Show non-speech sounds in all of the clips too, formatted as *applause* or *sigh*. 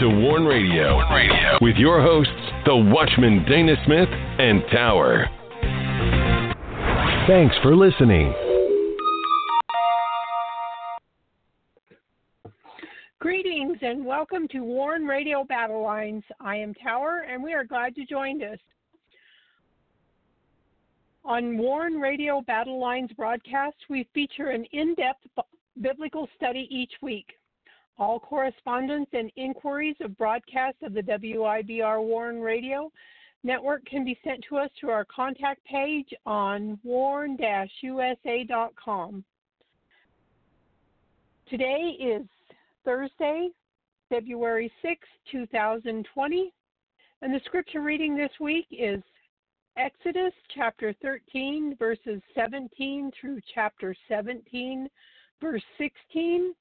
To Warn Radio, Warn Radio with your hosts, the Watchman Dana Smith and Tower. Thanks for listening. Greetings and welcome to Warn Radio Battle Lines. I am Tower and we are glad you joined us. On Warn Radio Battle Lines broadcast, we feature an in depth biblical study each week. All correspondence and inquiries of broadcasts of the WIBR Warn Radio network can be sent to us through our contact page on warn-usa.com. Today is Thursday, February 6, 2020, and the scripture reading this week is Exodus chapter 13, verses 17 through chapter 17, verse 16.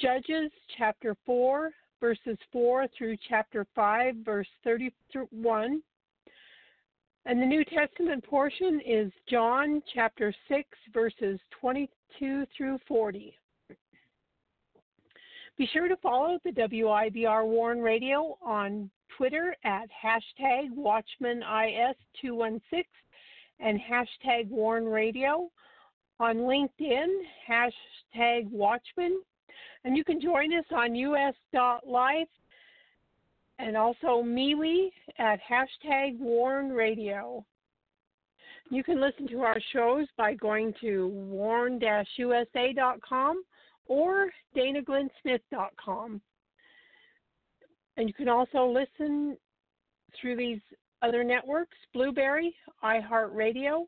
Judges chapter 4, verses 4 through chapter 5, verse 31. And the New Testament portion is John chapter 6, verses 22 through 40. Be sure to follow the WIBR Warn Radio on Twitter at hashtag WatchmanIS216 and hashtag Warn Radio. On LinkedIn, hashtag Watchman. And you can join us on us.life and also MeWe at hashtag Warn Radio. You can listen to our shows by going to warn-usa.com or danaglennsmith.com. And you can also listen through these other networks Blubrry, iHeartRadio,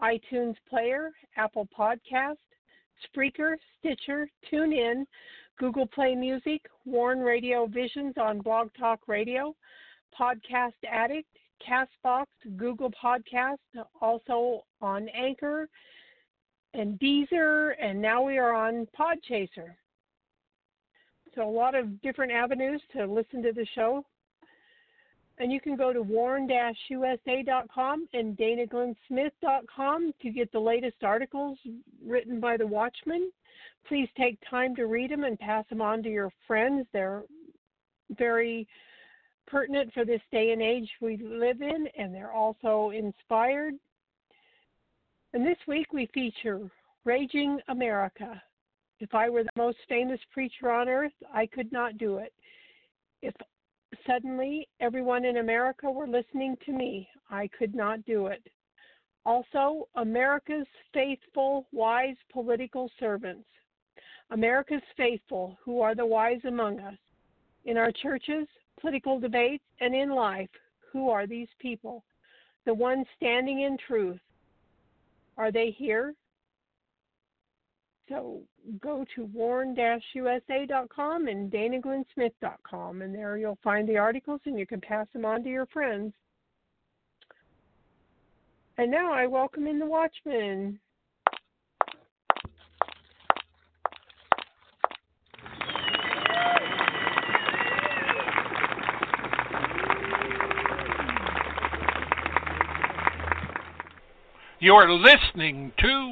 iTunes Player, Apple Podcast, Spreaker, Stitcher, TuneIn, Google Play Music, Warn Radio Visions on Blog Talk Radio, Podcast Addict, Castbox, Google Podcast, also on Anchor and Deezer, and now we are on Podchaser. So a lot of different avenues to listen to the show. And you can go to warn-usa.com and danaglennsmith.com to get the latest articles written by the Watchman. Please take time to read them and pass them on to your friends. They're very pertinent for this day and age we live in, and they're also inspired. And this week we feature Raging America, if I were the most famous preacher on earth, I could not do it. If suddenly everyone in America were listening to me, I could not do it. Also, America's faithful, wise political servants. America's faithful, who are the wise among us. In our churches, political debates, and in life, who are these people? The ones standing in truth. Are they here? So go to warn-usa.com and danaglennsmith.com, and there you'll find the articles and you can pass them on to your friends. And now I welcome in the Watchman. You're listening to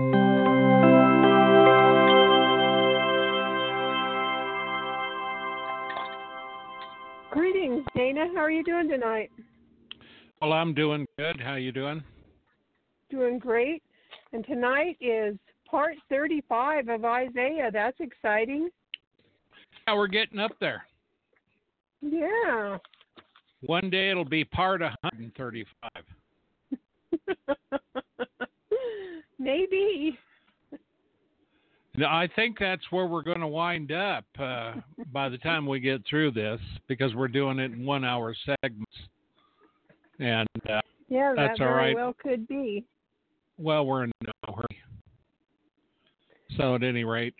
How are you doing tonight? Well, I'm doing good. How you doing? Doing great. And tonight is part 35 of Isaiah. That's exciting. Yeah, we're getting up there. Yeah. One day it'll be part 135. *laughs* Maybe. I think that's where we're going to wind up uh, *laughs* by the time we get through this because we're doing it in one hour segments. And uh, yeah, that's that all very right. well could be. Well, we're in no hurry. So, at any rate,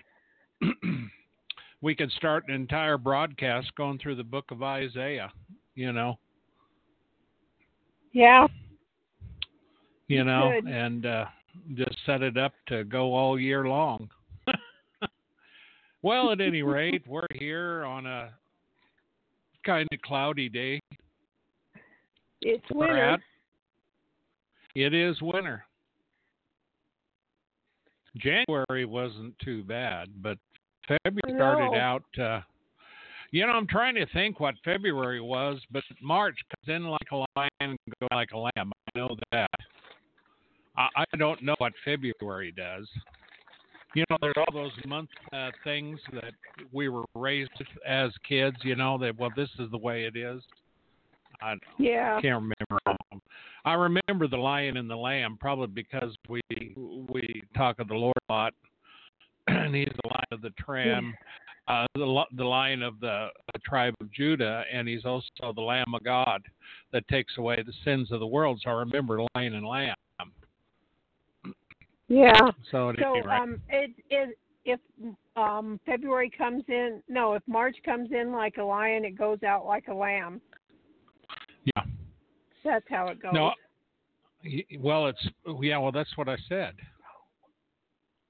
*clears throat* we could start an entire broadcast going through the book of Isaiah, you know. Yeah. You know, Good. and uh, just set it up to go all year long. Well, at any rate, we're here on a kind of cloudy day. It's winter. It is winter. January wasn't too bad, but February started out. Uh, you know, I'm trying to think what February was, but March comes in like a lion and goes like a lamb. I know that. I, I don't know what February does. You know, there's all those month uh, things that we were raised as kids. You know that well, this is the way it is. I yeah. can't remember. I remember the lion and the lamb probably because we we talk of the Lord a lot, *clears throat* and he's the lion of the tram, uh, the the lion of the tribe of Judah, and he's also the Lamb of God that takes away the sins of the world. So I remember lion and lamb. Yeah. So, so um, it it if um February comes in, no, if March comes in like a lion, it goes out like a lamb. Yeah. That's how it goes. No. Well, it's yeah. Well, that's what I said.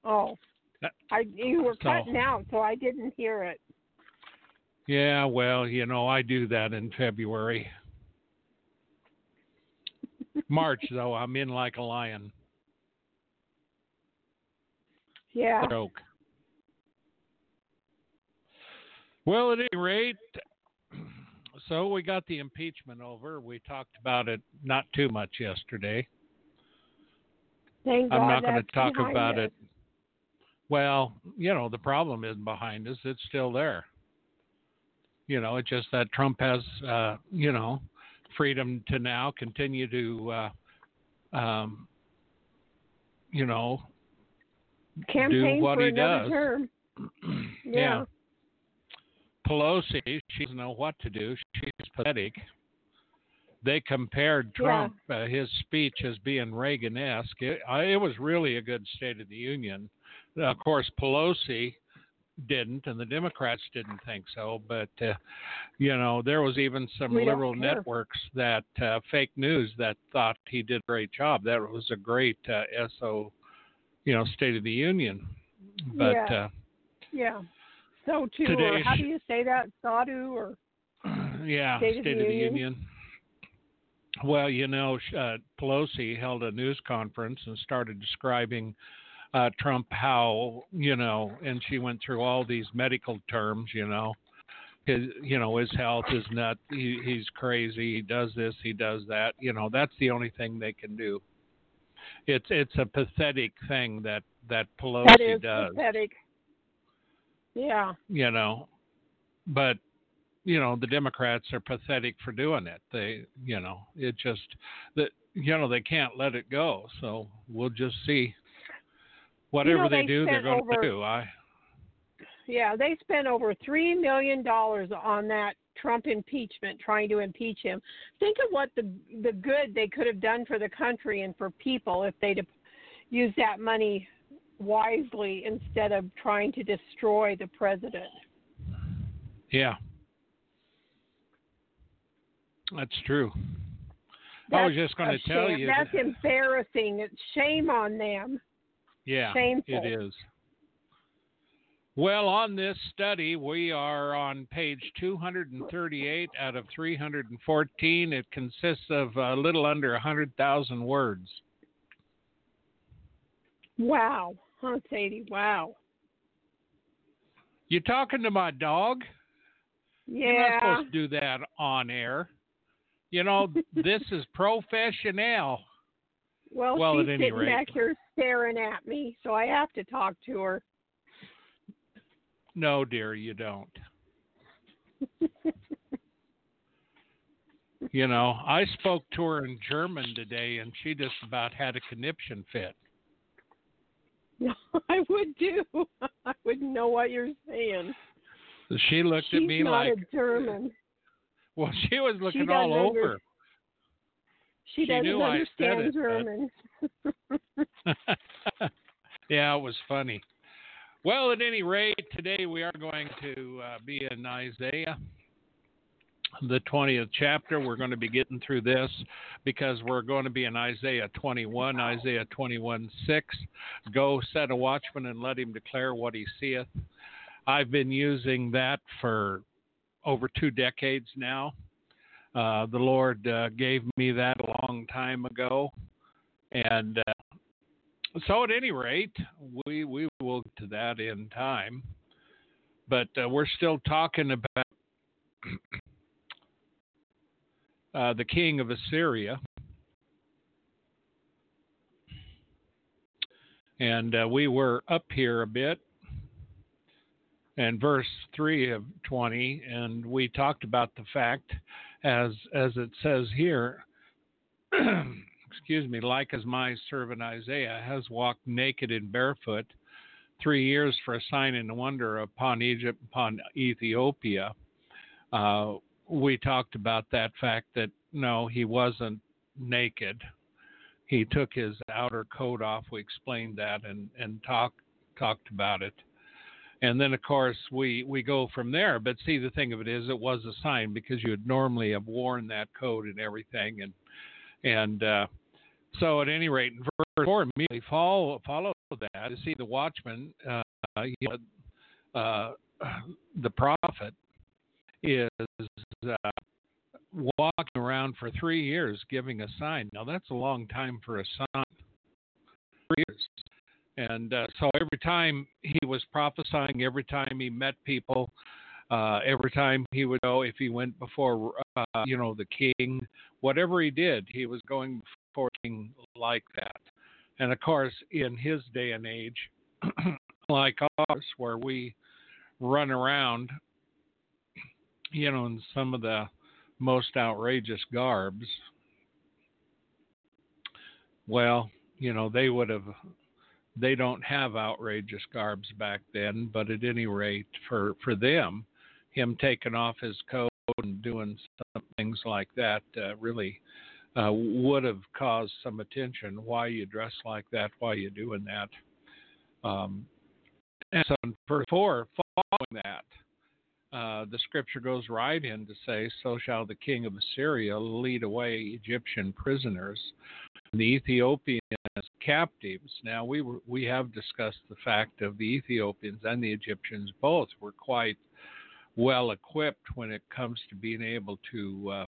Oh. That, I you were so, cutting out, so I didn't hear it. Yeah, well, you know, I do that in February. *laughs* March, though, I'm in like a lion. Yeah. Joke. Well, at any rate, so we got the impeachment over. We talked about it not too much yesterday. Thank I'm God not going to talk about us. it. Well, you know, the problem isn't behind us, it's still there. You know, it's just that Trump has, uh, you know, freedom to now continue to, uh, um, you know, Campaign do what for he another does. term. *clears throat* yeah. Pelosi, she doesn't know what to do. She's pathetic. They compared Yeah. Trump, uh, his speech, as being Reagan-esque. It, it was really a good State of the Union. of course, Pelosi didn't, and the Democrats didn't think so. But uh, you know, there was even some We liberal networks that uh, fake news that thought he did a great job. That was a great uh, SO, you know, State of the Union. But Yeah. uh, Yeah. So too, Today how do you say that? Sadu or *clears throat* yeah, State of the Union? Union. Well, you know, uh, Pelosi held a news conference and started describing uh, Trump how you know, and she went through all these medical terms. You know, his you know his health is nut. He, he's crazy. He does this. He does that. You know, that's the only thing they can do. It's it's a pathetic thing that that Pelosi that is does pathetic. Yeah. you know but you know the democrats are pathetic for doing it they you know it just that you know they can't let it go so we'll just see whatever they, they do they're going over- to do i Yeah, they spent over three million dollars on that Trump impeachment, trying to impeach him. Think of what the the good they could have done for the country and for people if they'd used that money wisely instead of trying to destroy the president. yeah that's true i was just going to tell shame. you That's that- embarrassing. It's shame on them. yeah shameful. it is well on this study we are on page 238 out of 314 it consists of a little under 100000 words Wow, huh, Sadie? Wow. You talking to my dog? Yeah. You're not supposed to do that on air. You know, *laughs* this is professional. Well, Well, she's at any sitting rate. back here staring at me, so I have to talk to her. No, dear, you don't. *laughs* You know, I spoke to her in German today, and she just about had a conniption fit. No, *laughs* I would do. *laughs* I wouldn't know what you're saying. She looked She's at me not like, a German. well, she was looking doesn't all under- over. She, She doesn't knew I said understand it, but- German. yeah, it was funny. Well, at any rate, today we are going to uh, be in Isaiah. the 20th chapter. We're going to be getting through this because we're going to be in Isaiah 21, Isaiah 21 6. Go set a watchman and let him declare what he seeth. I've been using that for over two decades now. Uh, the Lord uh, gave me that a long time ago. And uh, so, at any rate, we, we will get to that in time. But uh, we're still talking about *clears throat* uh, the king of Assyria. And uh, we were up here a bit and verse 3 of 20 and we talked about the fact as as it says here *clears throat* excuse me like as my servant Isaiah has walked naked and barefoot 3 years for a sign and wonder upon Egypt upon Ethiopia uh, we talked about that fact that no, he wasn't naked. He took his outer coat off. We explained that and and talked talked about it. And then of course we we go from there. But see, the thing of it is, it was a sign because you would normally have worn that coat and everything, and and uh, so at any rate, verse four immediately follow follow that to see the watchman, uh, uh, the prophet is uh, walking around for three years giving a sign. Now that's a long time for a sign. Three years. And uh, so every time he was prophesying, every time he met people, uh, every time he would go, if he went before, uh, you know, the king, whatever he did, he was going before like that. And of course, in his day and age, *clears throat* like ours, where we run around you know, in some of the most outrageous garbs, well, you know, they would have, they don't have outrageous garbs back then, but at any rate, for, for them, him taking off his coat and doing some things like that uh, really uh, would have caused some attention. Why you dress like that? Why you doing that? Um, and so, for four, following that, uh, the scripture goes right in to say, So shall the king of Assyria lead away Egyptian prisoners, and the Ethiopians captives. Now, we, were, we have discussed the fact of the Ethiopians and the Egyptians both were quite well equipped when it comes to being able to uh,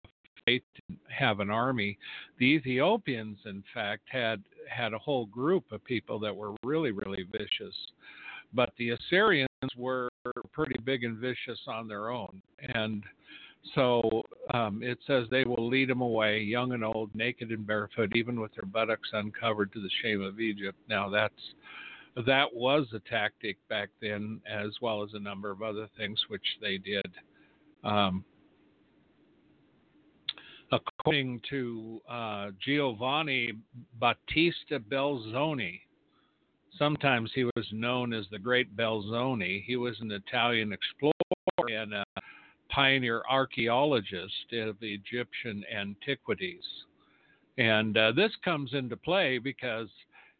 fight and have an army. The Ethiopians, in fact, had had a whole group of people that were really, really vicious. But the Assyrians were pretty big and vicious on their own. And so um, it says they will lead them away, young and old, naked and barefoot, even with their buttocks uncovered to the shame of Egypt. Now that's that was a tactic back then, as well as a number of other things which they did. Um, according to uh, Giovanni Battista Belzoni, Sometimes he was known as the Great Belzoni. He was an Italian explorer and a pioneer archaeologist of Egyptian antiquities. And uh, this comes into play because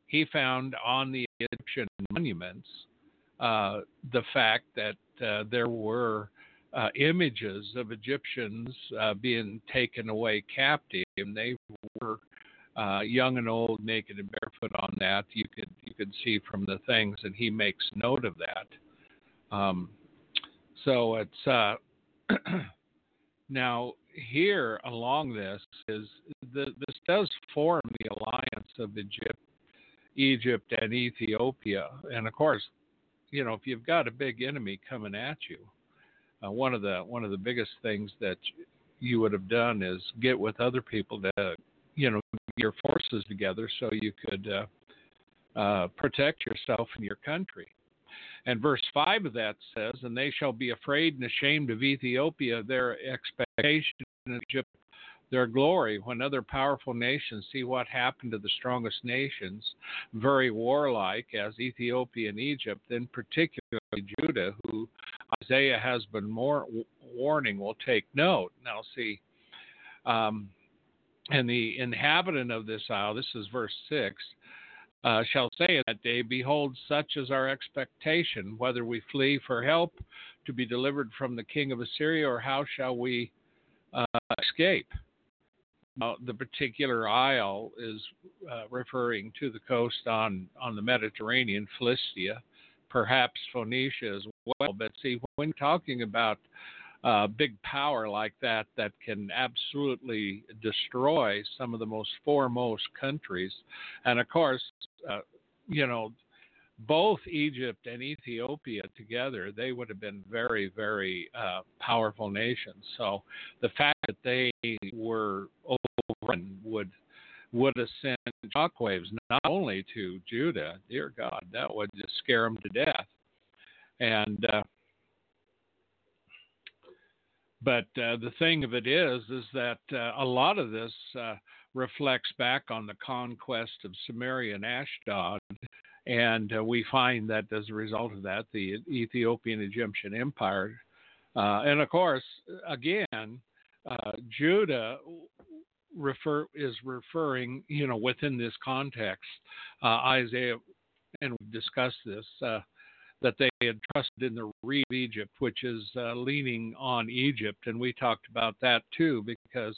he found on the Egyptian monuments uh, the fact that uh, there were uh, images of Egyptians uh, being taken away captive, and they were uh, young and old, naked and barefoot on that. You could you could see from the things, and he makes note of that. Um, so it's uh, *clears throat* now here along this is the, this does form the alliance of Egypt, Egypt and Ethiopia, and of course, you know if you've got a big enemy coming at you, uh, one of the one of the biggest things that you would have done is get with other people to you know your forces together so you could uh, uh, protect yourself and your country. And verse 5 of that says, And they shall be afraid and ashamed of Ethiopia, their expectation in Egypt, their glory, when other powerful nations see what happened to the strongest nations, very warlike as Ethiopia and Egypt, then particularly Judah, who Isaiah has been more warning will take note. Now, see, um, and the inhabitant of this isle, this is verse 6, uh, shall say in that day, Behold, such is our expectation, whether we flee for help to be delivered from the king of Assyria, or how shall we uh, escape. Now, the particular isle is uh, referring to the coast on, on the Mediterranean, Philistia, perhaps Phoenicia as well. But see, when talking about uh, big power like that, that can absolutely destroy some of the most foremost countries, and of course, uh, you know, both Egypt and Ethiopia together, they would have been very, very uh, powerful nations. So the fact that they were over and would would have sent shockwaves not only to Judah, dear God, that would just scare them to death. And uh, but uh, the thing of it is, is that uh, a lot of this uh, reflects back on the conquest of Samaria and Ashdod. And uh, we find that as a result of that, the Ethiopian Egyptian Empire, uh, and of course, again, Judah refer is referring, you know, within this context, Isaiah, and we've discussed this, that they had trusted in the reed of Egypt, which is uh, leaning on Egypt, and we talked about that too because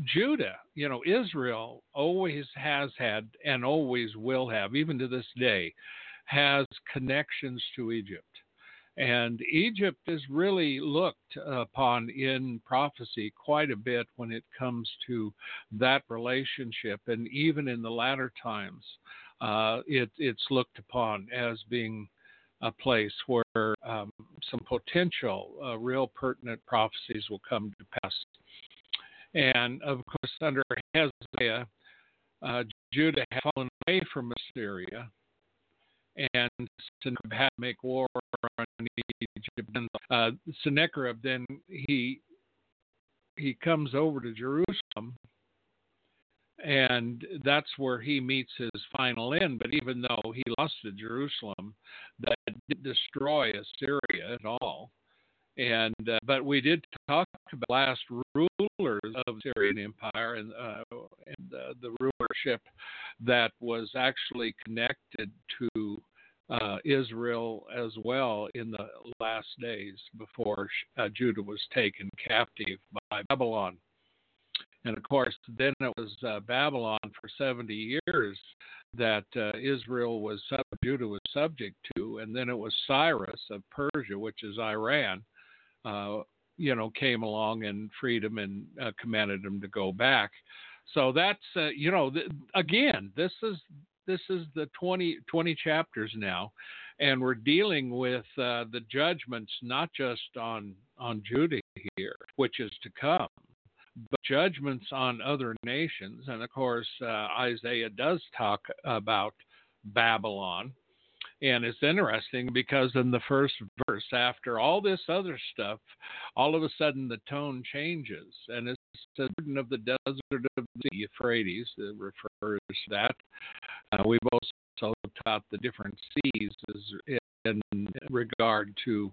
Judah, you know, Israel always has had and always will have, even to this day, has connections to Egypt. And Egypt is really looked upon in prophecy quite a bit when it comes to that relationship. And even in the latter times, uh, it, it's looked upon as being a place where um, some potential, uh, real pertinent prophecies will come to pass. And of course, under Hezekiah, uh, Judah had fallen away from Assyria, and Sennacherib had to make war on Egypt. And uh, Sennacherib then he he comes over to Jerusalem, and that's where he meets his final end. But even though he lost to Jerusalem, that didn't destroy Assyria at all. And uh, but we did talk about last rulers of the Syrian Empire and, uh, and uh, the rulership that was actually connected to uh, Israel as well in the last days before uh, Judah was taken captive by Babylon. And of course, then it was uh, Babylon for 70 years that uh, Israel was sub- Judah was subject to, and then it was Cyrus of Persia, which is Iran, uh, you know, came along and freed him and uh, commanded him to go back. So that's, uh, you know, th- again, this is this is the 20, 20 chapters now, and we're dealing with uh, the judgments not just on on Judah here, which is to come, but judgments on other nations. And of course, uh, Isaiah does talk about Babylon and it's interesting because in the first verse, after all this other stuff, all of a sudden the tone changes. And it's the burden of the desert of the Euphrates that refers to that. Uh, we've also taught the different seas in regard to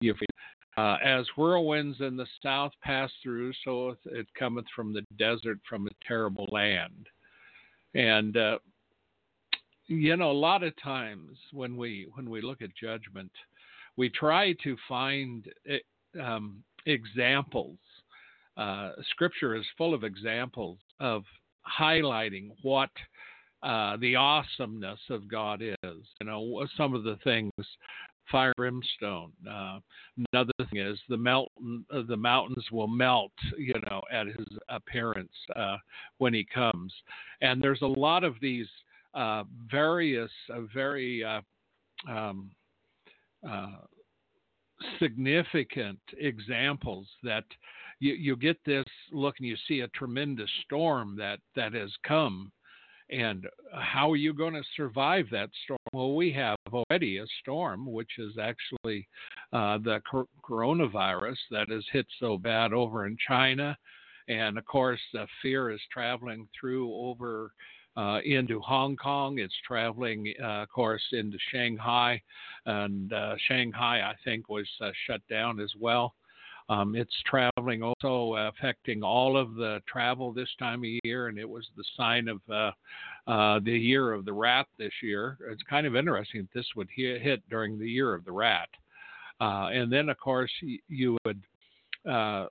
Euphrates. Uh, as whirlwinds in the south pass through, so it cometh from the desert, from a terrible land. And uh, you know, a lot of times when we when we look at judgment, we try to find eh, um, examples. Uh, scripture is full of examples of highlighting what uh, the awesomeness of God is. You know, some of the things, fire, brimstone. Uh, another thing is the mountain, uh, the mountains will melt. You know, at his appearance uh, when he comes, and there's a lot of these uh, various, uh, very uh, um, significant examples that you, you get this look and you see a tremendous storm that, that has come. And how are you going to survive that storm? Well, we have already a storm, which is actually uh, the cor- coronavirus that has hit so bad over in China. And of course, the fear is traveling through over uh, into Hong Kong. It's traveling, uh, of course, into Shanghai, and uh, Shanghai, I think, was uh, shut down as well. Um, it's traveling also affecting all of the travel this time of year, and it was the sign of uh, uh, the year of the rat this year. It's kind of interesting that this would hit, hit during the year of the rat. and then, of course, you would uh,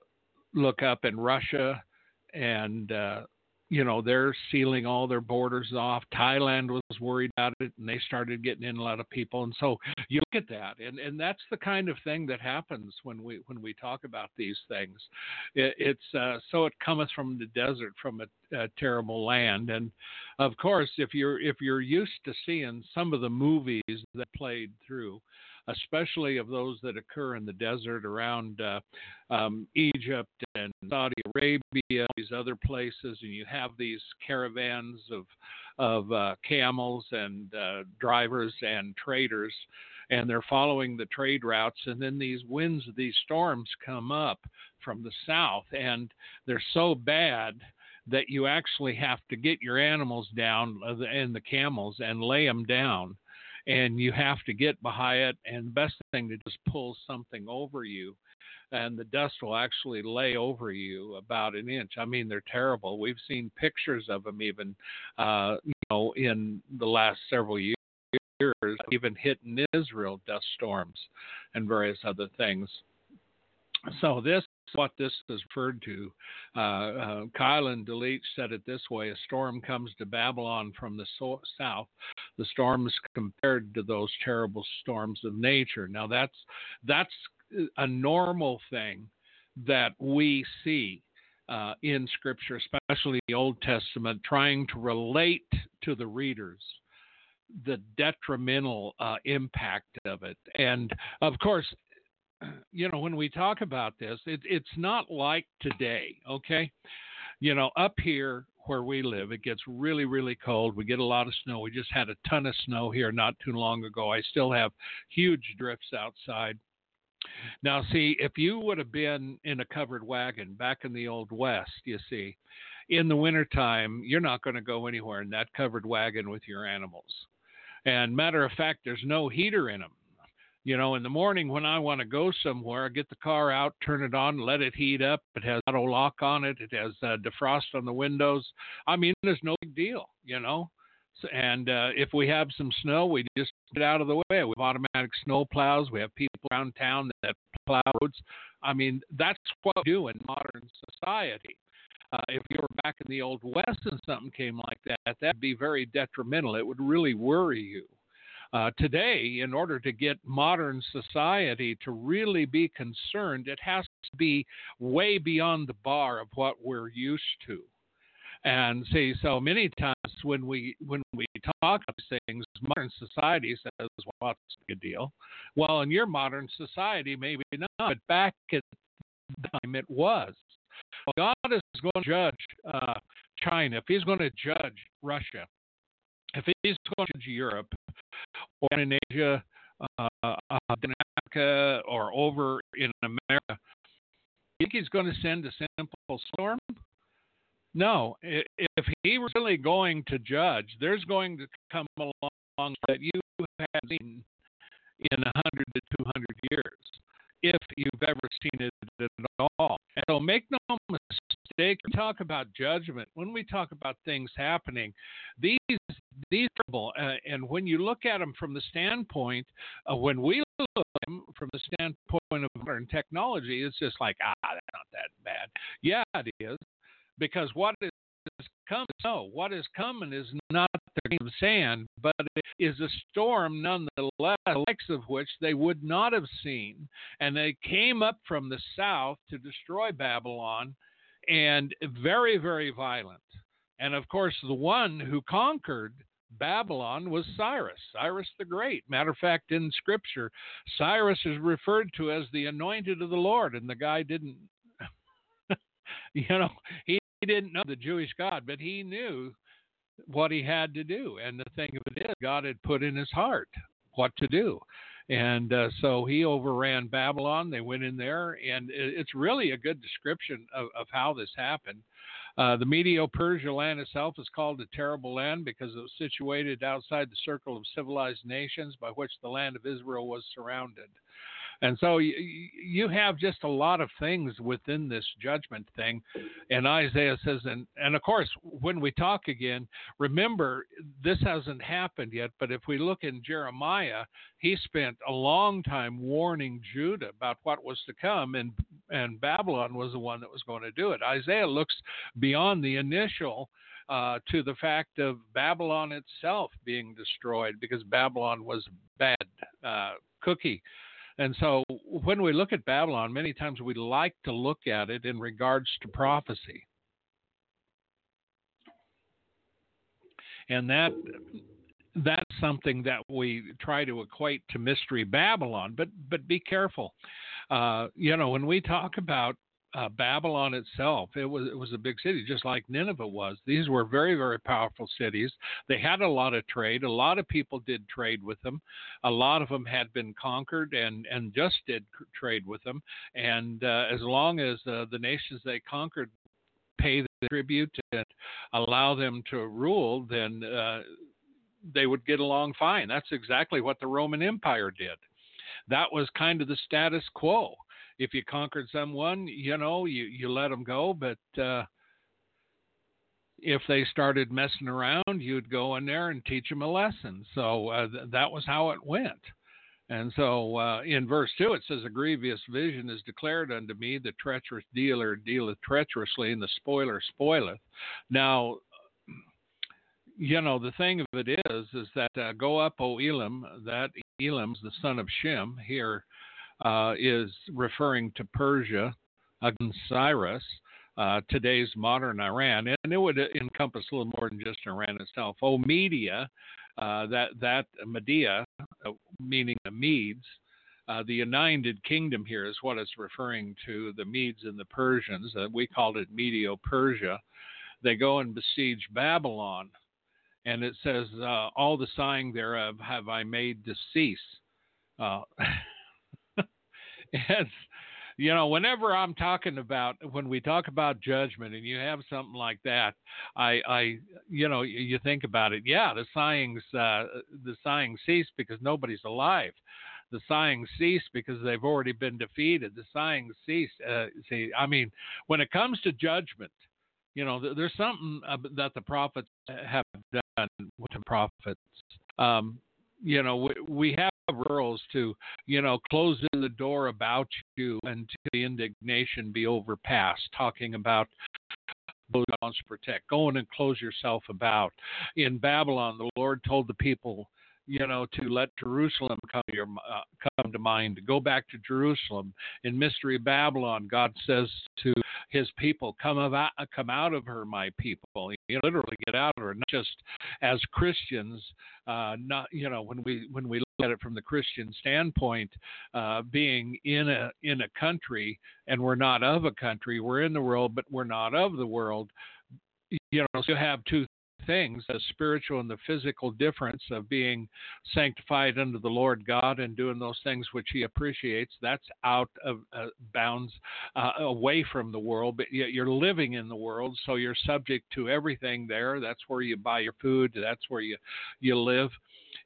look up in Russia and uh, you know they're sealing all their borders off. Thailand was worried about it, and they started getting in a lot of people. And so you look at that, and and that's the kind of thing that happens when we when we talk about these things. It, it's uh, so it cometh from the desert, from a, a terrible land, and of course, if you're if you're used to seeing some of the movies that played through especially of those that occur in the desert around uh, um, Egypt and Saudi Arabia, these other places, and you have these caravans of of uh, camels and uh, drivers and traders, and they're following the trade routes, and then these winds, these storms come up from the south, and they're so bad that you actually have to get your animals down uh, and the camels and lay them down and you have to get behind it. And the best thing to just pull something over you, and the dust will actually lay over you about an inch. I mean, they're terrible. We've seen pictures of them even, uh, you know, in the last several years. Even hitting Israel, dust storms, and various other things. So this what this is referred to. Uh, uh, Keil Delitzsch said it this way A storm comes to Babylon from the so- south. The storms compared to those terrible storms of nature. Now, that's, that's a normal thing that we see uh, in Scripture, especially the Old Testament, trying to relate to the readers the detrimental uh, impact of it. And of course, you know, when we talk about this, it, it's not like today, okay? You know, up here where we live, it gets really, really cold. We get a lot of snow. We just had a ton of snow here not too long ago. I still have huge drifts outside. Now, see, if you would have been in a covered wagon back in the old West, you see, in the wintertime, you're not going to go anywhere in that covered wagon with your animals. And matter of fact, there's no heater in them you know, in the morning when I want to go somewhere, I get the car out, turn it on, let it heat up. It has auto lock on it. It has uh, defrost on the windows. I mean, there's no big deal, you know. And uh, if we have some snow, we just get out of the way. We have automatic snow plows. We have people around town that plow roads. I mean, that's what we do in modern society. Uh, if you were back in the old west and something came like that, that'd be very detrimental. It would really worry you. Uh, today, in order to get modern society to really be concerned, it has to be way beyond the bar of what we're used to. And see, so many times when we when we talk about these things, modern society says, "Well, a good deal." Well, in your modern society, maybe not, but back at the time it was. God is going to judge uh, China. If He's going to judge Russia, if He's going to Europe, or in Asia, uh, in Africa, or over in America, think he's going to send a simple storm? No. If he was really going to judge, there's going to come along that you have seen in 100 to 200 years, if you've ever seen it at all. And so make no mistake, we talk about judgment. When we talk about things happening, these these are uh, and when you look at them from the standpoint of when we look at them from the standpoint of modern technology, it's just like ah, that's not that bad. Yeah, it is, because what is coming? No, what is coming is not the grain of sand, but it is a storm nonetheless, the likes of which they would not have seen, and they came up from the south to destroy Babylon, and very, very violent. And of course, the one who conquered Babylon was Cyrus, Cyrus the Great. Matter of fact, in Scripture, Cyrus is referred to as the anointed of the Lord, and the guy didn't, *laughs* you know, he didn't know the Jewish God, but he knew what he had to do. And the thing of it is, God had put in his heart what to do. And uh, so he overran Babylon. They went in there, and it's really a good description of, of how this happened. Uh, the Medo Persia land itself is called a terrible land because it was situated outside the circle of civilized nations by which the land of Israel was surrounded. And so you, you have just a lot of things within this judgment thing. And Isaiah says, and, and of course, when we talk again, remember, this hasn't happened yet, but if we look in Jeremiah, he spent a long time warning Judah about what was to come. And and Babylon was the one that was going to do it. Isaiah looks beyond the initial uh, to the fact of Babylon itself being destroyed because Babylon was bad uh, cookie. And so when we look at Babylon, many times we like to look at it in regards to prophecy. And that that's something that we try to equate to mystery Babylon. But but be careful. Uh, you know, when we talk about uh, Babylon itself, it was it was a big city, just like Nineveh was. These were very very powerful cities. They had a lot of trade. A lot of people did trade with them. A lot of them had been conquered and and just did trade with them. And uh, as long as uh, the nations they conquered pay the tribute and allow them to rule, then uh, they would get along fine. That's exactly what the Roman Empire did. That was kind of the status quo. If you conquered someone, you know, you, you let them go, but uh, if they started messing around, you'd go in there and teach them a lesson. So uh, th- that was how it went. And so uh, in verse 2, it says, A grievous vision is declared unto me, the treacherous dealer dealeth treacherously, and the spoiler spoileth. Now, you know, the thing of it is, is that uh, go up, O Elam, that Elam's the son of Shem here uh, is referring to Persia against Cyrus, uh, today's modern Iran, and it would encompass a little more than just Iran itself. Oh, Media, uh, that that Media, uh, meaning the Medes, uh, the United Kingdom here is what it's referring to. The Medes and the Persians, uh, we called it Medio-Persia. They go and besiege Babylon and it says, uh, "All the sighing thereof have I made to cease." *laughs* Uh, and you know, whenever I'm talking about when we talk about judgment, and you have something like that, I, I, you know, you think about it. Yeah, the sighings, uh, the sighing cease because nobody's alive. The sighing cease because they've already been defeated. The sighing cease. Uh, see, I mean, when it comes to judgment, you know, there's something that the prophets have done with the prophets. Um, you know, we, we have rules to, you know, close in the door about you until the indignation be overpassed, talking about those protect. Go in and close yourself about. In Babylon, the Lord told the people, you know, to let Jerusalem come to your uh, come to mind. Go back to Jerusalem. In Mystery Babylon, God says to His people, "Come out, come out of her, my people." You know, literally get out of her. Not just as Christians, uh, not you know, when we when we look at it from the Christian standpoint, uh, being in a in a country and we're not of a country. We're in the world, but we're not of the world you know, so you have two things the spiritual and the physical difference of being sanctified unto the Lord God and doing those things which He appreciates. That's out of uh, bounds, uh, away from the world, but yet you're living in the world, so you're subject to everything there. That's where you buy your food, that's where you, you live.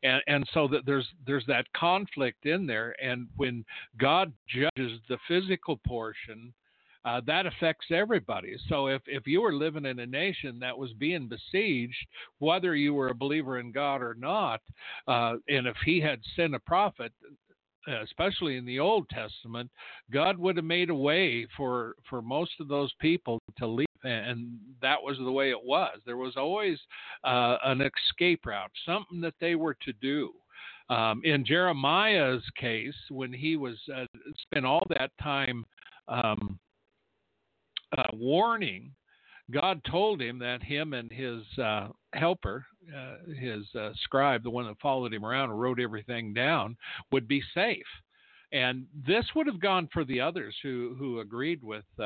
And, and so that there's there's that conflict in there, and when God judges the physical portion, uh, that affects everybody. So if, if you were living in a nation that was being besieged, whether you were a believer in God or not, uh, and if he had sent a prophet, especially in the Old Testament, God would have made a way for for most of those people to leave, and that was the way it was. There was always uh, an escape route, something that they were to do. Um, in Jeremiah's case, when he was uh, spent all that time um, uh, warning, God told him that him and his uh, helper, uh, his uh, scribe, the one that followed him around and wrote everything down, would be safe. And this would have gone for the others who, who agreed with uh,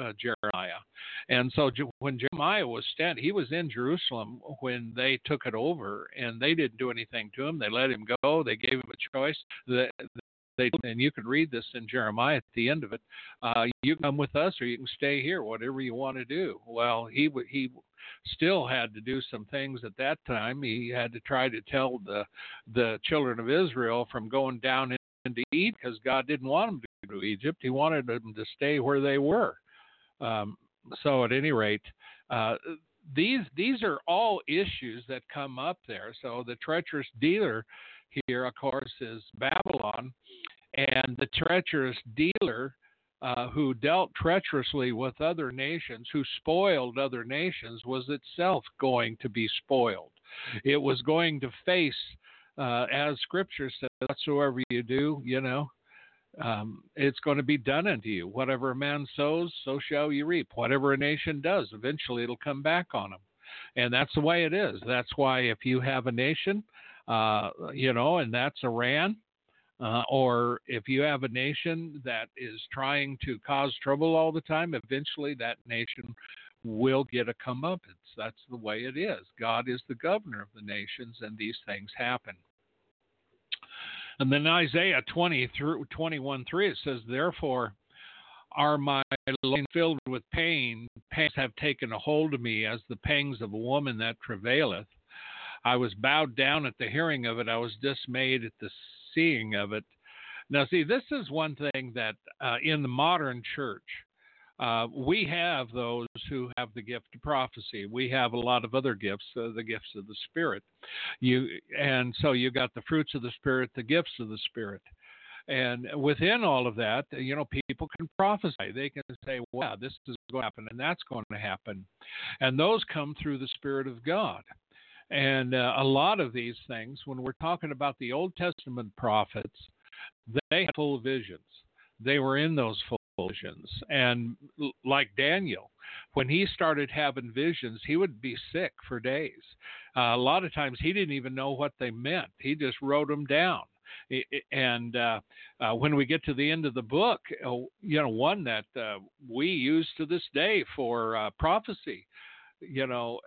uh, Jeremiah. And so when Jeremiah was standing, he was in Jerusalem when they took it over, and they didn't do anything to him. They let him go. They gave him a choice. They and you can read this in Jeremiah at the end of it. Uh, you come with us, or you can stay here, whatever you want to do. Well, he he still had to do some things at that time. He had to try to tell the the children of Israel from going down into Egypt because God didn't want them to go to Egypt. He wanted them to stay where they were. Um, so, at any rate. Uh, these these are all issues that come up there. So the treacherous dealer here, of course, is Babylon, and the treacherous dealer uh, who dealt treacherously with other nations, who spoiled other nations, was itself going to be spoiled. It was going to face, uh, as Scripture says, whatsoever you do, you know, um, it's going to be done unto you. Whatever a man sows, so shall you reap. Whatever a nation does, eventually it'll come back on them. And that's the way it is. That's why if you have a nation, uh, you know, and that's Iran, uh, or if you have a nation that is trying to cause trouble all the time, eventually that nation will get a comeuppance. That's the way it is. God is the governor of the nations, and these things happen. And then Isaiah 20 through 21 3, it says, Therefore are my loins filled with pain. Pangs have taken a hold of me as the pangs of a woman that travaileth. I was bowed down at the hearing of it. I was dismayed at the seeing of it. Now, see, this is one thing that uh, in the modern church, uh, we have those who have the gift of prophecy. We have a lot of other gifts, uh, the gifts of the Spirit. You and so you got the fruits of the Spirit, the gifts of the Spirit. And within all of that, you know, people can prophesy. They can say, "Wow, this is going to happen, and that's going to happen," and those come through the Spirit of God. And uh, a lot of these things, when we're talking about the Old Testament prophets, they had full visions. They were in those full visions. And like Daniel, when he started having visions, he would be sick for days. Uh, a lot of times he didn't even know what they meant, he just wrote them down. And uh, uh, when we get to the end of the book, uh, you know, one that uh, we use to this day for uh, prophecy, you know,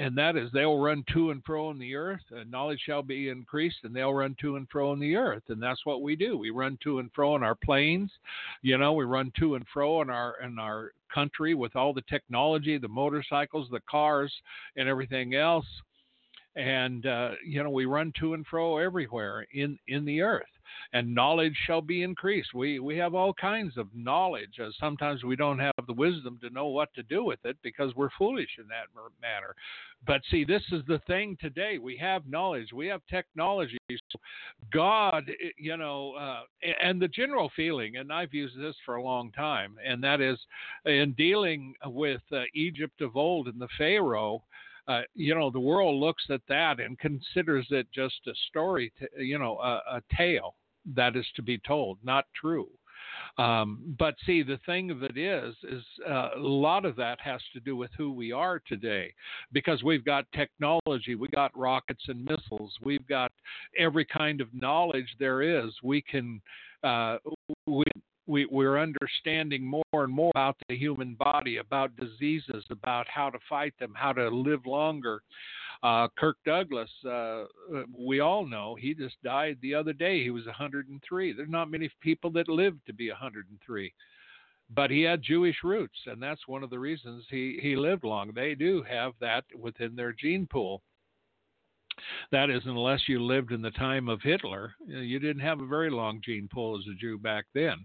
and that is they'll run to and fro in the earth, and knowledge shall be increased, and they'll run to and fro in the earth, and that's what we do. We run to and fro in our planes, you know, we run to and fro in our in our country with all the technology, the motorcycles, the cars, and everything else, and uh, you know we run to and fro everywhere in in the earth and knowledge shall be increased. We we have all kinds of knowledge. Uh, sometimes we don't have the wisdom to know what to do with it because we're foolish in that matter. But see, this is the thing today. We have knowledge. We have technology. So God, eh, you know, uh, and the general feeling, and I've used this for a long time, and that is in dealing with uh, Egypt of old and the Pharaoh. Uh, you know, the world looks at that and considers it just a story, to, you know, a, a tale that is to be told, not true. Um, but see, the thing of it is, is uh, a lot of that has to do with who we are today, because we've got technology, we got rockets and missiles, we've got every kind of knowledge there is. We can, uh, we, we, we're understanding more and more about the human body, about diseases, about how to fight them, how to live longer. Uh, Kirk Douglas, uh, uh, we all know he just died the other day. He was 103. There's not many people that live to be 103 but he had Jewish roots, and that's one of the reasons he, he lived long. They do have that within their gene pool. That is, unless you lived in the time of Hitler, you didn't have a very long gene pool as a Jew back then.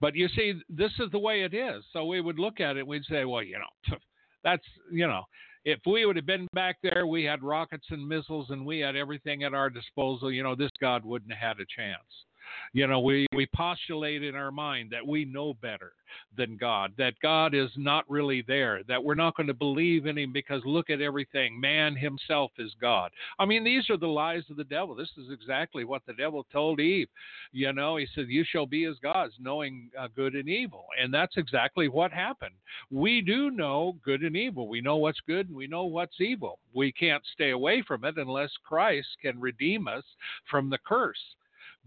But you see, this is the way it is. So we would look at it, we'd say, well, you know, that's, you know, if we would have been back there, we had rockets and missiles and we had everything at our disposal, you know, this God wouldn't have had a chance. You know, we, we postulate in our mind that we know better than God, that God is not really there, that we're not going to believe in Him because look at everything. Man Himself is God. I mean, these are the lies of the devil. This is exactly what the devil told Eve. You know, he said, You shall be as gods, knowing uh, good and evil. And that's exactly what happened. We do know good and evil. We know what's good and we know what's evil. We can't stay away from it unless Christ can redeem us from the curse.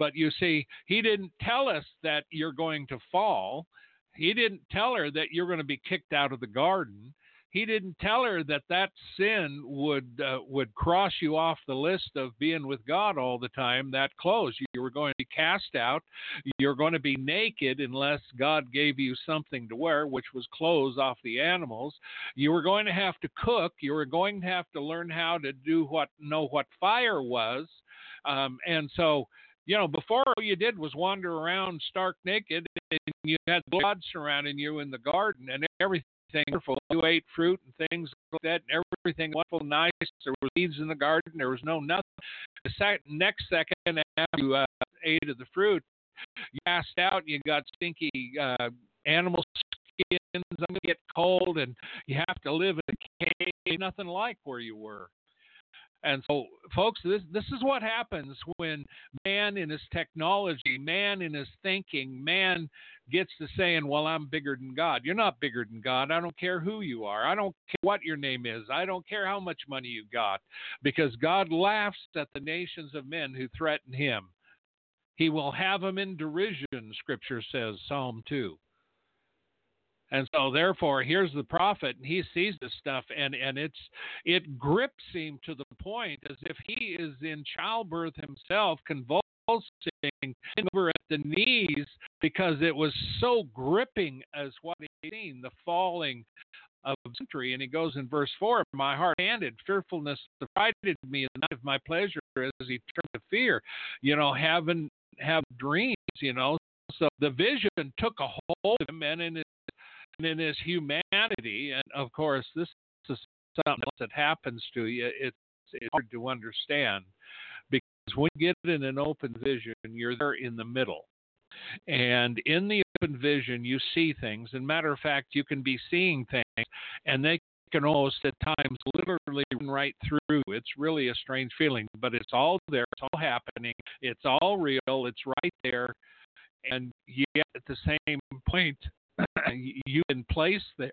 But you see, he didn't tell us that you're going to fall. He didn't tell her that you're going to be kicked out of the garden. He didn't tell her that that sin would uh, would cross you off the list of being with God all the time. That clothes you were going to be cast out. You're going to be naked unless God gave you something to wear, which was clothes off the animals. You were going to have to cook. You were going to have to learn how to do what know what fire was, um, and so you know, before all you did was wander around stark naked, and you had God surrounding you in the garden, and everything wonderful. You ate fruit and things like that, and everything wonderful, nice. There were weeds in the garden. There was no nothing. The sec- next second after you uh, ate of the fruit, you passed out, you got stinky uh, animal skins, I'm going to get cold, and you have to live in a cave, nothing like where you were. And so, folks, this this is what happens when man in his technology, man in his thinking, man gets to saying, "Well, I'm bigger than God." You're not bigger than God. I don't care who you are. I don't care what your name is. I don't care how much money you got, because God laughs at the nations of men who threaten Him. He will have them in derision. Scripture says, Psalm two. And so therefore here's the prophet and he sees this stuff and, and it's it grips him to the point as if he is in childbirth himself convulsing over at the knees because it was so gripping as what he seen, the falling of century. And he goes in verse four, My heart handed, fearfulness affrighted me night of my pleasure as he turned to fear. You know, having have dreams, you know. So the vision took a hold of him and in his in his humanity, and of course, this is something that happens to you. It's, it's hard to understand because when you get in an open vision, you're there in the middle. And in the open vision, you see things. And matter of fact, you can be seeing things, and they can almost at times literally run right through. It's really a strange feeling, but it's all there. It's all happening. It's all real. It's right there. And yet, at the same point, *coughs* you in place there.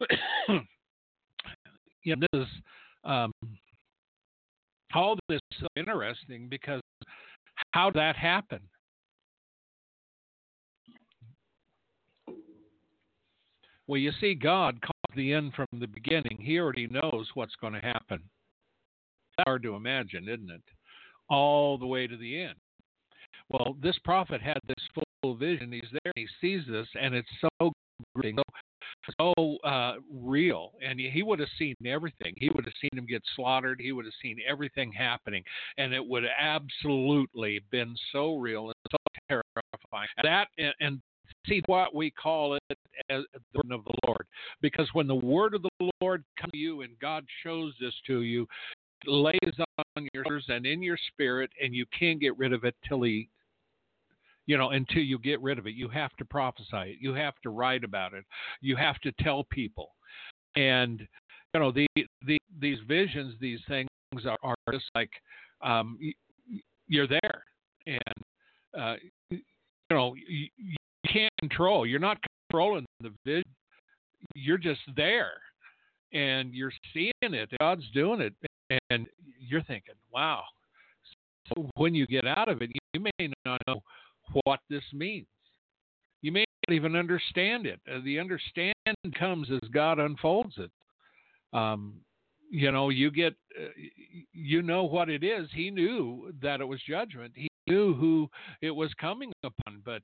*coughs* you know, this is um, all this is so interesting because how did that happen? Well, you see, God called the end from the beginning. He already knows what's going to happen. That's hard to imagine, isn't it? All the way to the end. Well, this prophet had this full vision. He's there, he sees this, and it's so so, so uh, real. And he would have seen everything. He would have seen him get slaughtered. He would have seen everything happening, and it would absolutely been so real and so terrifying. That and, and see what we call it as the word of the Lord. Because when the word of the Lord comes to you and God shows this to you, lays on your ears and in your spirit, and you can't get rid of it till He you know, until you get rid of it. You have to prophesy it. You have to write about it. You have to tell people. And you know, the, the these visions, these things are, are just like um, you're there, and uh, you know, you, you can't control. You're not controlling the vision. You're just there, and you're seeing it. God's doing it, and you're thinking, "Wow." So when you get out of it, you may not know what this means. You may not even understand it. Uh, the understanding comes as God unfolds it. Um, you know, you get, uh, you know what it is. He knew that it was judgment. He knew who it was coming upon, but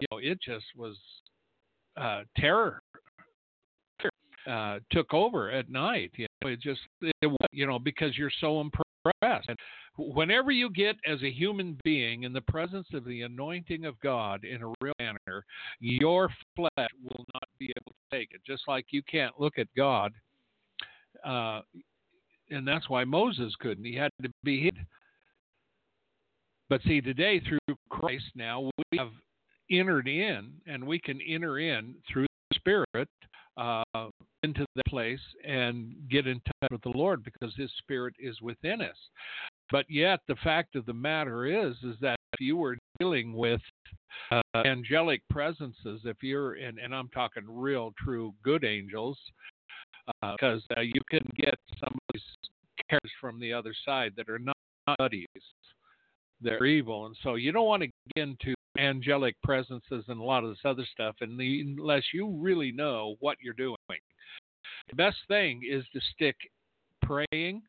you know, it just was uh, terror. Uh, took over at night. You know, it just, it, you know, because you're so impressed. And whenever you get as a human being in the presence of the anointing of God in a real manner, your flesh will not be able to take it. Just like you can't look at God. Uh, and that's why Moses couldn't. He had to be hid. But see, today through Christ now, we have entered in, and we can enter in through the Spirit uh, into the place and get in touch with the Lord because His Spirit is within us. But yet, the fact of the matter is, is that if you were dealing with uh, angelic presences, if you're, and, and I'm talking real, true, good angels, because uh, uh, you can get some of these characters from the other side that are not buddies. They're evil. And so you don't want to get into angelic presences and a lot of this other stuff and unless you really know what you're doing. The best thing is to stick praying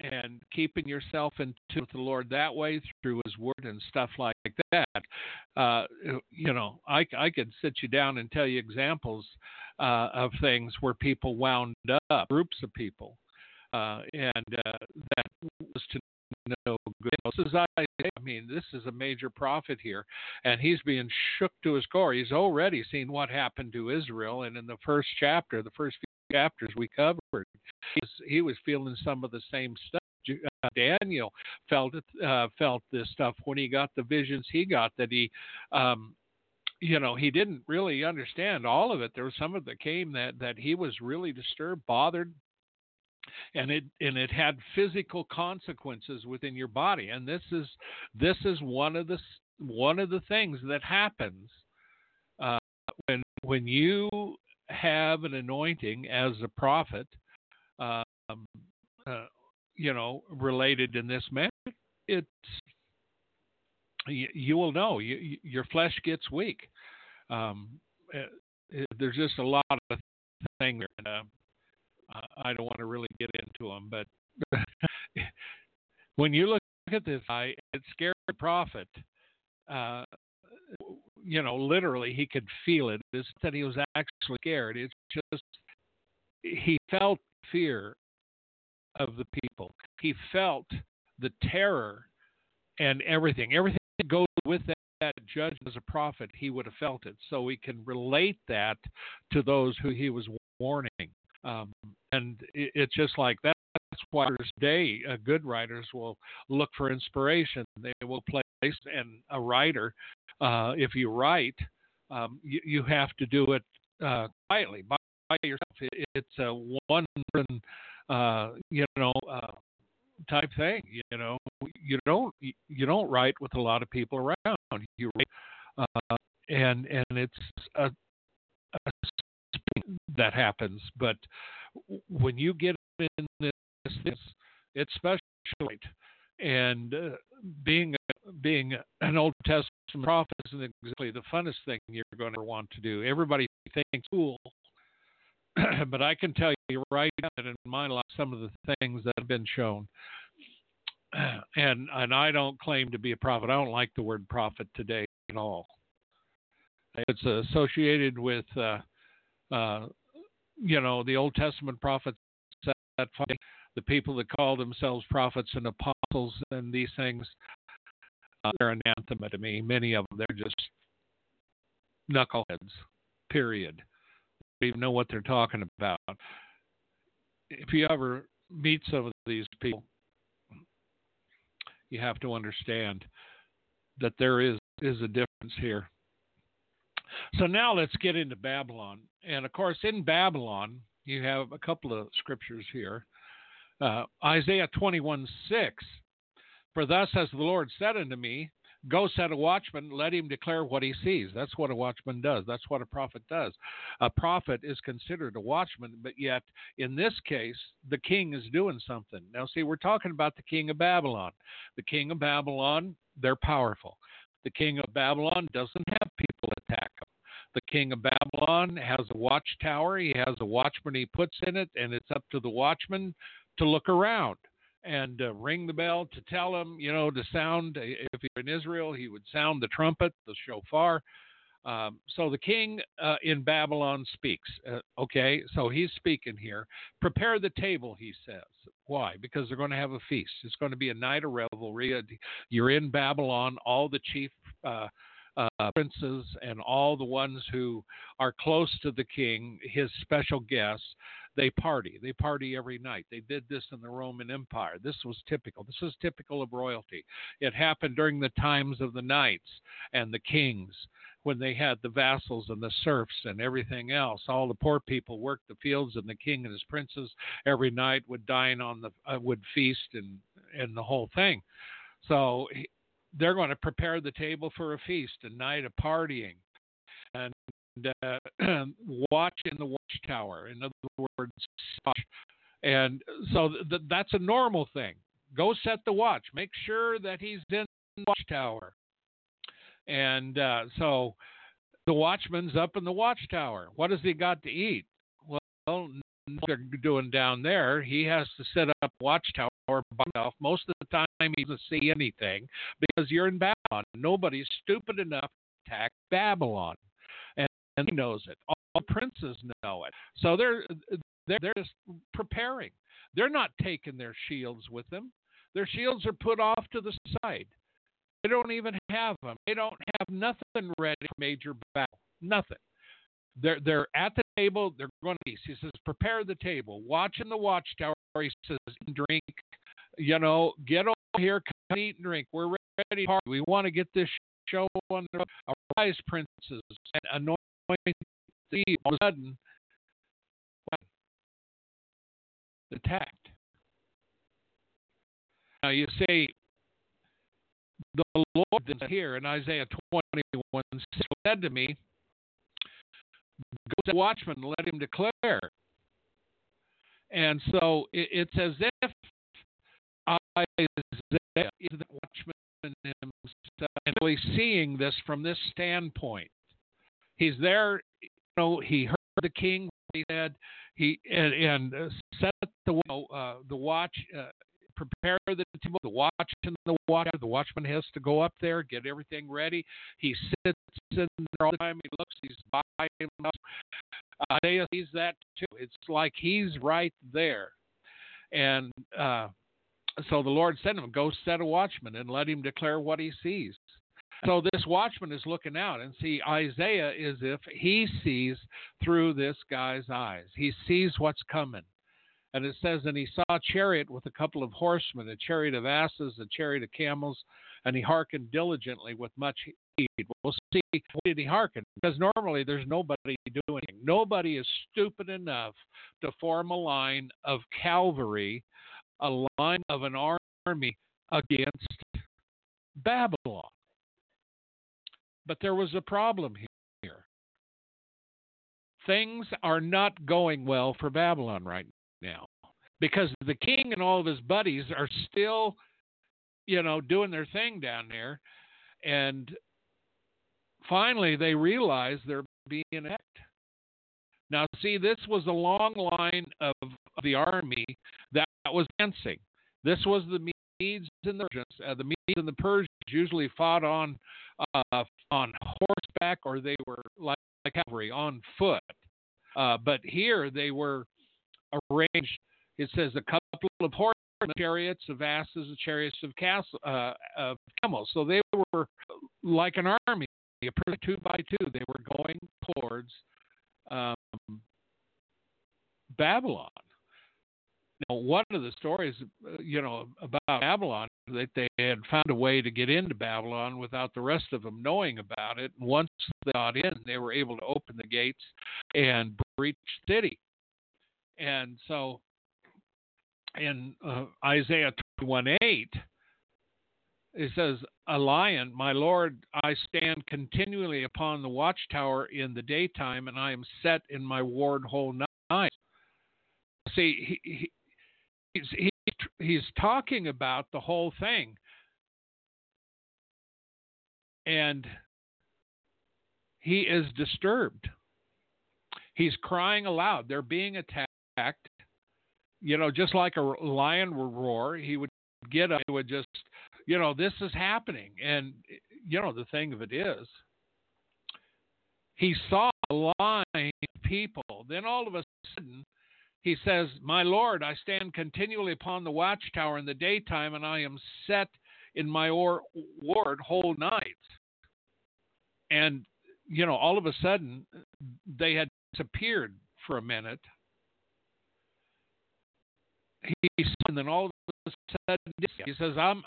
and keeping yourself in tune with the Lord that way through His Word and stuff like that. Uh, you know, I, I could sit you down and tell you examples uh, of things where people wound up, groups of people, uh, and uh, that was to no good. This is I, I mean, this is a major prophet here, and he's being shook to his core. He's already seen what happened to Israel, and in the first chapter, the first few chapters we covered, he was, he was feeling some of the same stuff. Uh, Daniel felt it, uh, felt this stuff when he got the visions he got that he, um, you know, he didn't really understand all of it. There was some of it that came that that he was really disturbed, bothered, and it and it had physical consequences within your body. And this is this is one of the one of the things that happens uh, when when you have an anointing as a prophet, um, uh, you know, related in this manner, it's you, you will know you, your flesh gets weak. Um, it, it, there's just a lot of things. Uh, I don't want to really get into them, but *laughs* when you look at this guy, it scared the prophet. Uh, you know, literally, he could feel it. It's that he was actually scared. It's just he felt fear of the people. He felt the terror and everything. Everything that goes with that, that judge as a prophet, he would have felt it. So we can relate that to those who he was warning. Um, and it, it's just like that. That's why today uh, good writers will look for inspiration. They will place and a writer, uh, if you write, um, you, you, have to do it uh, quietly by, by yourself. It, it's a one uh, you know, uh, type thing. You know, you don't you don't write with a lot of people around. You write, uh, and and it's a, a that happens. But when you get in this, it's, it's special. And uh, being being an Old Testament prophet isn't exactly the funnest thing you're going to want to do. Everybody thinks cool, *clears throat* but I can tell you right now that in my life, some of the things that have been shown, *clears throat* and and I don't claim to be a prophet. I don't like the word prophet today at all. It's associated with, uh, uh, you know, the Old Testament prophets that the people that call themselves prophets and apostles and these things. Uh, they're anathema to me. Many of them, they're just knuckleheads. Period They don't even know what they're talking about. If you ever meet some of these people, you have to understand that there is is a difference here. So now let's get into Babylon. And of course, in Babylon, you have a couple of scriptures here. Uh, Isaiah 21 6. For thus has the Lord said unto me, Go set a watchman, let him declare what he sees. That's what a watchman does. That's what a prophet does. A prophet is considered a watchman, but yet in this case, the king is doing something. Now, see, we're talking about the king of Babylon. The king of Babylon, they're powerful. The king of Babylon doesn't have people attack him. The king of Babylon has a watchtower. He has a watchman he puts in it, and it's up to the watchman to look around and uh, ring the bell to tell him, you know, to sound. Uh, if you're in Israel, he would sound the trumpet, the shofar. Um, so the king uh, in Babylon speaks. Uh, okay, so he's speaking here. Prepare the table, he says. Why? Because they're going to have a feast. It's going to be a night of revelry. You're in Babylon. All the chief uh, uh, princes and all the ones who are close to the king, his special guests, they party. They party every night. They did this in the Roman Empire. This was typical. This is typical of royalty. It happened during the times of the knights and the kings when they had the vassals and the serfs and everything else. All the poor people worked the fields, and the king and his princes every night would dine on the uh, would feast and and the whole thing. So they're going to prepare the table for a feast, a night of partying, and uh, *clears throat* watch in the watchtower. In other words, watch. and so th- that's a normal thing. Go set the watch. Make sure that he's in the watchtower. And uh, so the watchman's up in the watchtower. What has he got to eat? Well, they're doing down there. He has to set up watchtower by himself. Most of the time, he doesn't see anything because you're in Babylon. Nobody's stupid enough to attack Babylon and he knows it. All princes know it. So they're they're, they're just preparing. They're not taking their shields with them. Their shields are put off to the side. They don't even have them. They don't have nothing ready for major battle. Nothing. They're they're at the table. They're going to eat. He says, prepare the table. Watch in the watchtower. He says, drink you know, get over here, come eat and drink. We're ready to party. We want to get this show on the Arise, princes, and anoint the all of a sudden attacked. Now you say the Lord is here in Isaiah 21 said to me, Go to the watchman let him declare. And so it, it's as if Isaiah is the watchman himself and really seeing this from this standpoint. He's there, you know, he heard the king, he said, he and, and uh, set the uh, the watch uh, prepare the table, the watch and the watch. The watchman has to go up there, get everything ready. He sits in there all the time. He looks, he's by himself. Isaiah sees that too. It's like he's right there. And uh, so the Lord said to him, Go set a watchman and let him declare what he sees. So this watchman is looking out, and see, Isaiah is if he sees through this guy's eyes. He sees what's coming. And it says, And he saw a chariot with a couple of horsemen, a chariot of asses, a chariot of camels, and he hearkened diligently with much heed. We'll see why did he hearken? Because normally there's nobody doing. Nobody is stupid enough to form a line of cavalry, a line of an army against Babylon. But there was a problem here. Things are not going well for Babylon right now because the king and all of his buddies are still, you know, doing their thing down there. And finally, they realize they're being attacked. Now, see, this was a long line of, of the army that was dancing. This was the Medes and the Persians. Uh, the Medes and the Persians usually fought on uh, on horseback, or they were like, like cavalry on foot. Uh, but here they were arranged. It says a couple of horse chariots of asses and chariots of, castle, uh, of camels. So they were like an army, two by two. They were going towards um, Babylon. Now, one of the stories, uh, you know, about Babylon, that they had found a way to get into Babylon without the rest of them knowing about it. Once they got in, they were able to open the gates and breach the city. And so in uh, Isaiah 21 8, it says, A lion, my Lord, I stand continually upon the watchtower in the daytime, and I am set in my ward whole night. See, he, he, he's, he, he's talking about the whole thing. And he is disturbed. He's crying aloud. They're being attacked you know, just like a lion would roar, he would get up, he would just, you know, this is happening. And, you know, the thing of it is, he saw a line of people. Then all of a sudden, he says, My Lord, I stand continually upon the watchtower in the daytime, and I am set in my or- ward whole night. And, you know, all of a sudden, they had disappeared for a minute he and then all of a sudden he says, "I'm.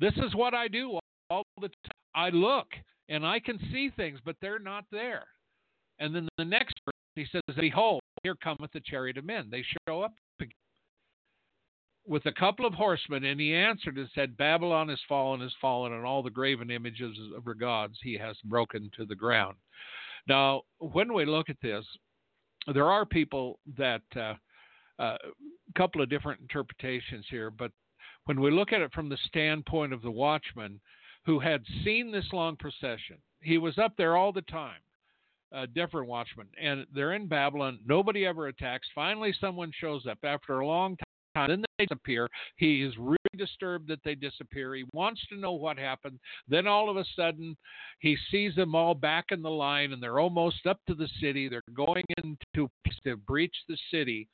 This is what I do all the time. I look and I can see things, but they're not there." And then the next verse he says, "Behold, here cometh the chariot of men. They show up with a couple of horsemen." And he answered and said, "Babylon is fallen, is fallen, and all the graven images of her gods he has broken to the ground." Now, when we look at this, there are people that uh, a uh, couple of different interpretations here, but when we look at it from the standpoint of the watchman who had seen this long procession, he was up there all the time, a different watchman, and they're in Babylon. Nobody ever attacks. Finally, someone shows up after a long time. Then they disappear. He is really disturbed that they disappear. He wants to know what happened. Then all of a sudden, he sees them all back in the line, and they're almost up to the city. They're going into to breach the city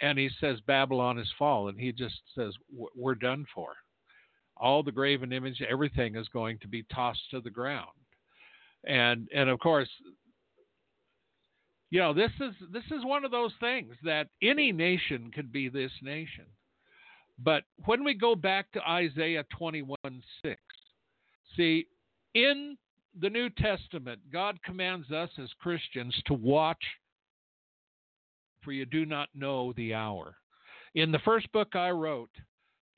and he says Babylon is fallen. He just says we're done for. All the graven image, everything is going to be tossed to the ground, and and of course, you know this is this is one of those things that any nation could be this nation. But when we go back to Isaiah 21 6, see, in the New Testament, God commands us as Christians to watch, for you do not know the hour. In the first book I wrote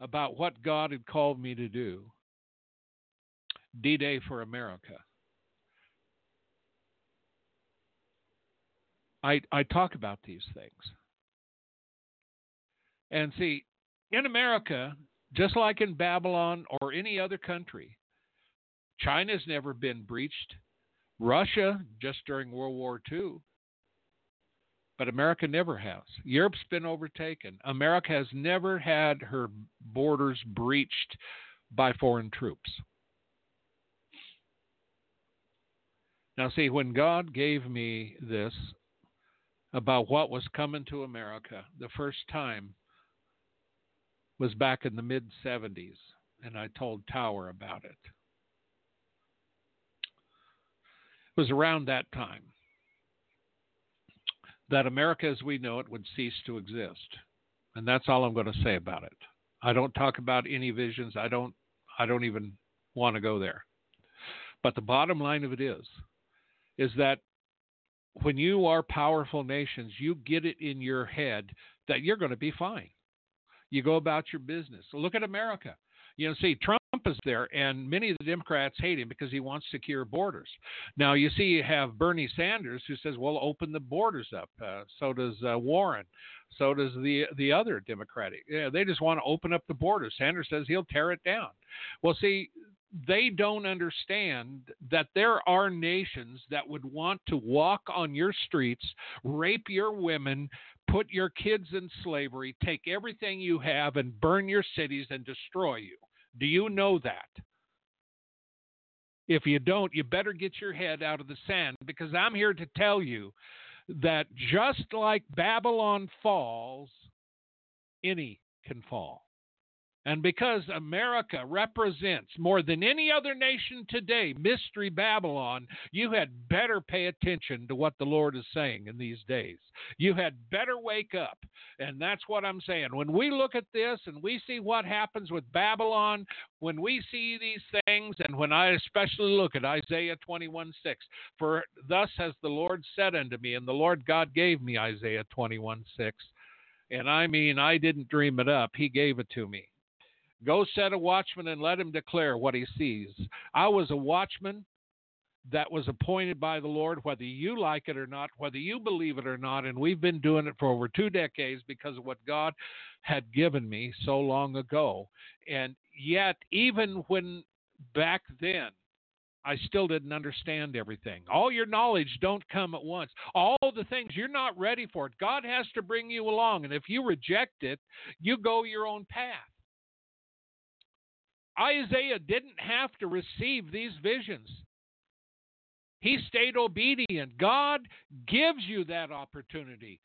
about what God had called me to do, D Day for America, I, I talk about these things. And see, in America, just like in Babylon or any other country, China's never been breached. Russia, just during World War II. But America never has. Europe's been overtaken. America has never had her borders breached by foreign troops. Now, see, when God gave me this about what was coming to America the first time was back in the mid 70s, and I told Tower about it. It was around that time that America as we know it would cease to exist. And that's all I'm going to say about it. I don't talk about any visions. I don't I don't even want to go there. But the bottom line of it is is that when you are powerful nations, you get it in your head that you're going to be fine. You go about your business. Look at America. You know, see, Trump is there, and many of the Democrats hate him because he wants secure borders. Now, you see, you have Bernie Sanders who says, "Well, open the borders up." Uh, so does uh, Warren. So does the the other Democratic. Yeah, they just want to open up the borders. Sanders says he'll tear it down. Well, see, they don't understand that there are nations that would want to walk on your streets, rape your women, put your kids in slavery, take everything you have, and burn your cities and destroy you. Do you know that? If you don't, you better get your head out of the sand because I'm here to tell you that just like Babylon falls, any can fall. And because America represents more than any other nation today, Mystery Babylon, you had better pay attention to what the Lord is saying in these days. You had better wake up. And that's what I'm saying. When we look at this and we see what happens with Babylon, when we see these things, and when I especially look at Isaiah 21 6, for thus has the Lord said unto me, and the Lord God gave me Isaiah 21 6. And I mean, I didn't dream it up. He gave it to me. Go set a watchman and let him declare what he sees. I was a watchman that was appointed by the Lord, whether you like it or not, whether you believe it or not. And we've been doing it for over two decades because of what God had given me so long ago. And yet, even when back then, I still didn't understand everything. All your knowledge don't come at once. All the things you're not ready for it. God has to bring you along, and if you reject it, you go your own path. Isaiah didn't have to receive these visions. He stayed obedient. God gives you that opportunity.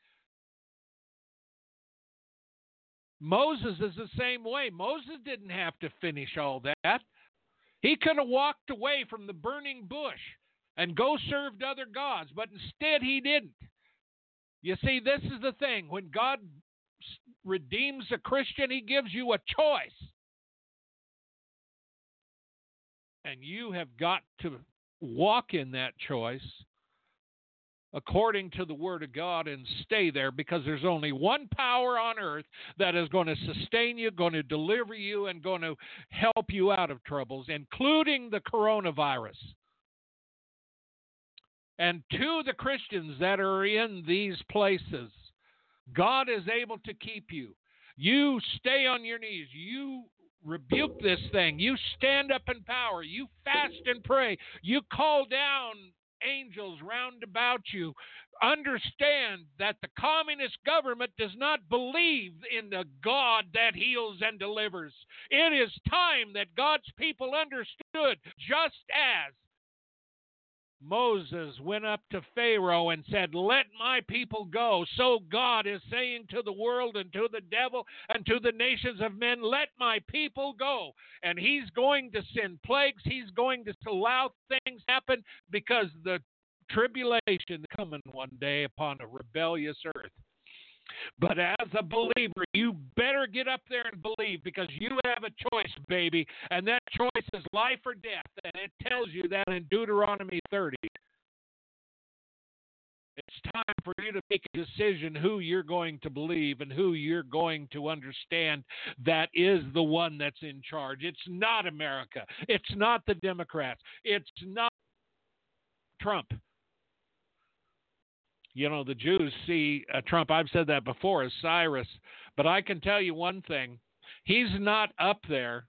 Moses is the same way. Moses didn't have to finish all that. He could have walked away from the burning bush and go served other gods, but instead he didn't. You see, this is the thing. When God redeems a Christian, he gives you a choice. And you have got to walk in that choice according to the Word of God and stay there because there's only one power on earth that is going to sustain you, going to deliver you, and going to help you out of troubles, including the coronavirus. And to the Christians that are in these places, God is able to keep you. You stay on your knees. You rebuke this thing. You stand up in power. You fast and pray. You call down angels round about you. Understand that the communist government does not believe in the God that heals and delivers. It is time that God's people understood, just as Moses went up to Pharaoh and said, Let my people go. So God is saying to the world and to the devil and to the nations of men, Let my people go. And he's going to send plagues. He's going to allow things happen because the tribulation coming one day upon a rebellious earth. But as a believer, you better get up there and believe because you have a choice, baby. And that choice is life or death. And it tells you that in Deuteronomy 30. It's time for you to make a decision who you're going to believe and who you're going to understand that is the one that's in charge. It's not America. It's not the Democrats. It's not Trump. You know, the Jews see uh, Trump, I've said that before, as Cyrus. But I can tell you one thing he's not up there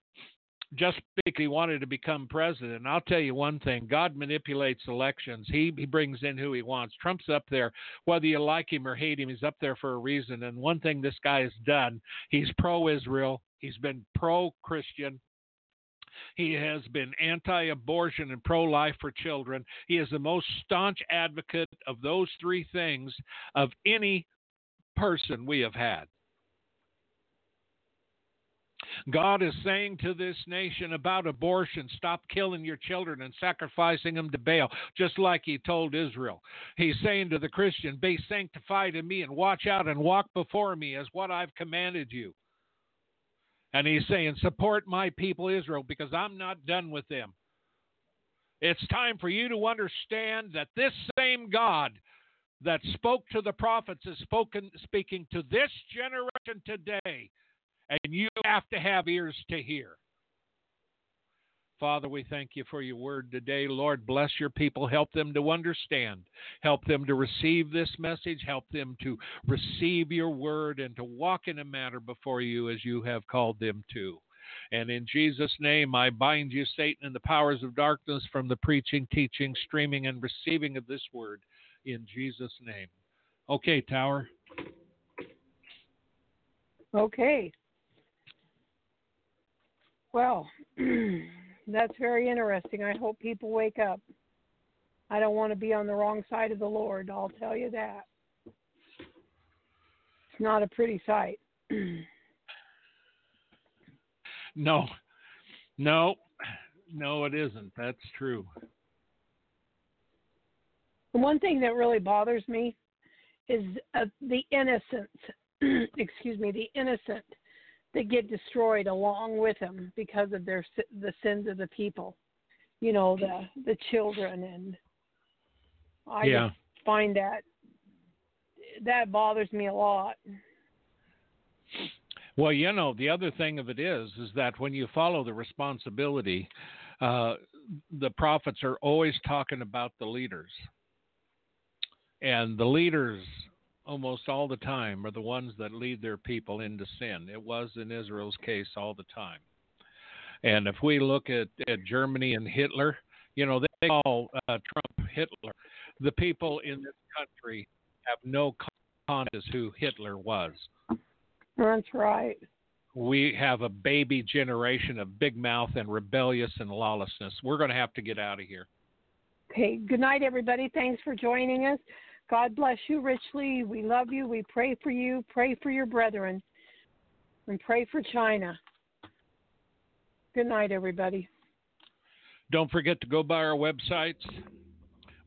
just because he wanted to become president. I'll tell you one thing God manipulates elections, he, he brings in who he wants. Trump's up there, whether you like him or hate him, he's up there for a reason. And one thing this guy has done, he's pro Israel, he's been pro Christian. He has been anti abortion and pro life for children. He is the most staunch advocate of those three things of any person we have had. God is saying to this nation about abortion stop killing your children and sacrificing them to Baal, just like He told Israel. He's saying to the Christian, Be sanctified in me and watch out and walk before me as what I've commanded you. And He's saying, Support my people Israel because I'm not done with them. It's time for you to understand that this same God that spoke to the prophets is spoken, speaking to this generation today and you have to have ears to hear. Father, we thank you for your word today. Lord, bless your people. Help them to understand. Help them to receive this message. Help them to receive your word and to walk in a manner before you as you have called them to. And in Jesus' name, I bind you, Satan, and the powers of darkness from the preaching, teaching, streaming, and receiving of this word in Jesus' name. Okay, Tower. Okay. Well, *clears throat* that's very interesting. I hope people wake up. I don't want to be on the wrong side of the Lord, I'll tell you that. It's not a pretty sight. *clears throat* no, no, no, it isn't. That's true. The one thing that really bothers me is uh, the innocence, *clears throat* excuse me, the innocent that get destroyed along with them because of their the sins of the people. You know the the children and I yeah. find that that bothers me a lot. Well, you know, the other thing of it is, is that when you follow the responsibility, uh, the prophets are always talking about the leaders, and the leaders almost all the time are the ones that lead their people into sin. It was in Israel's case all the time. And if we look at, at Germany and Hitler, you know, they call uh, Trump Hitler. The people in this country have no conscience who Hitler was. That's right. We have a baby generation of big mouth and rebellious and lawlessness. We're going to have to get out of here. Okay. Good night, everybody. Thanks for joining us. God bless you richly. We love you. We pray for you. Pray for your brethren. And pray for China. Good night, everybody. Don't forget to go by our websites,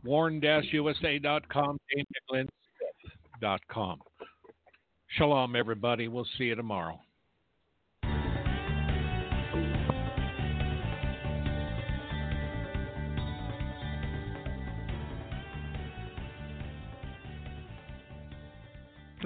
warn-usa.com, com. Shalom, everybody. We'll see you tomorrow.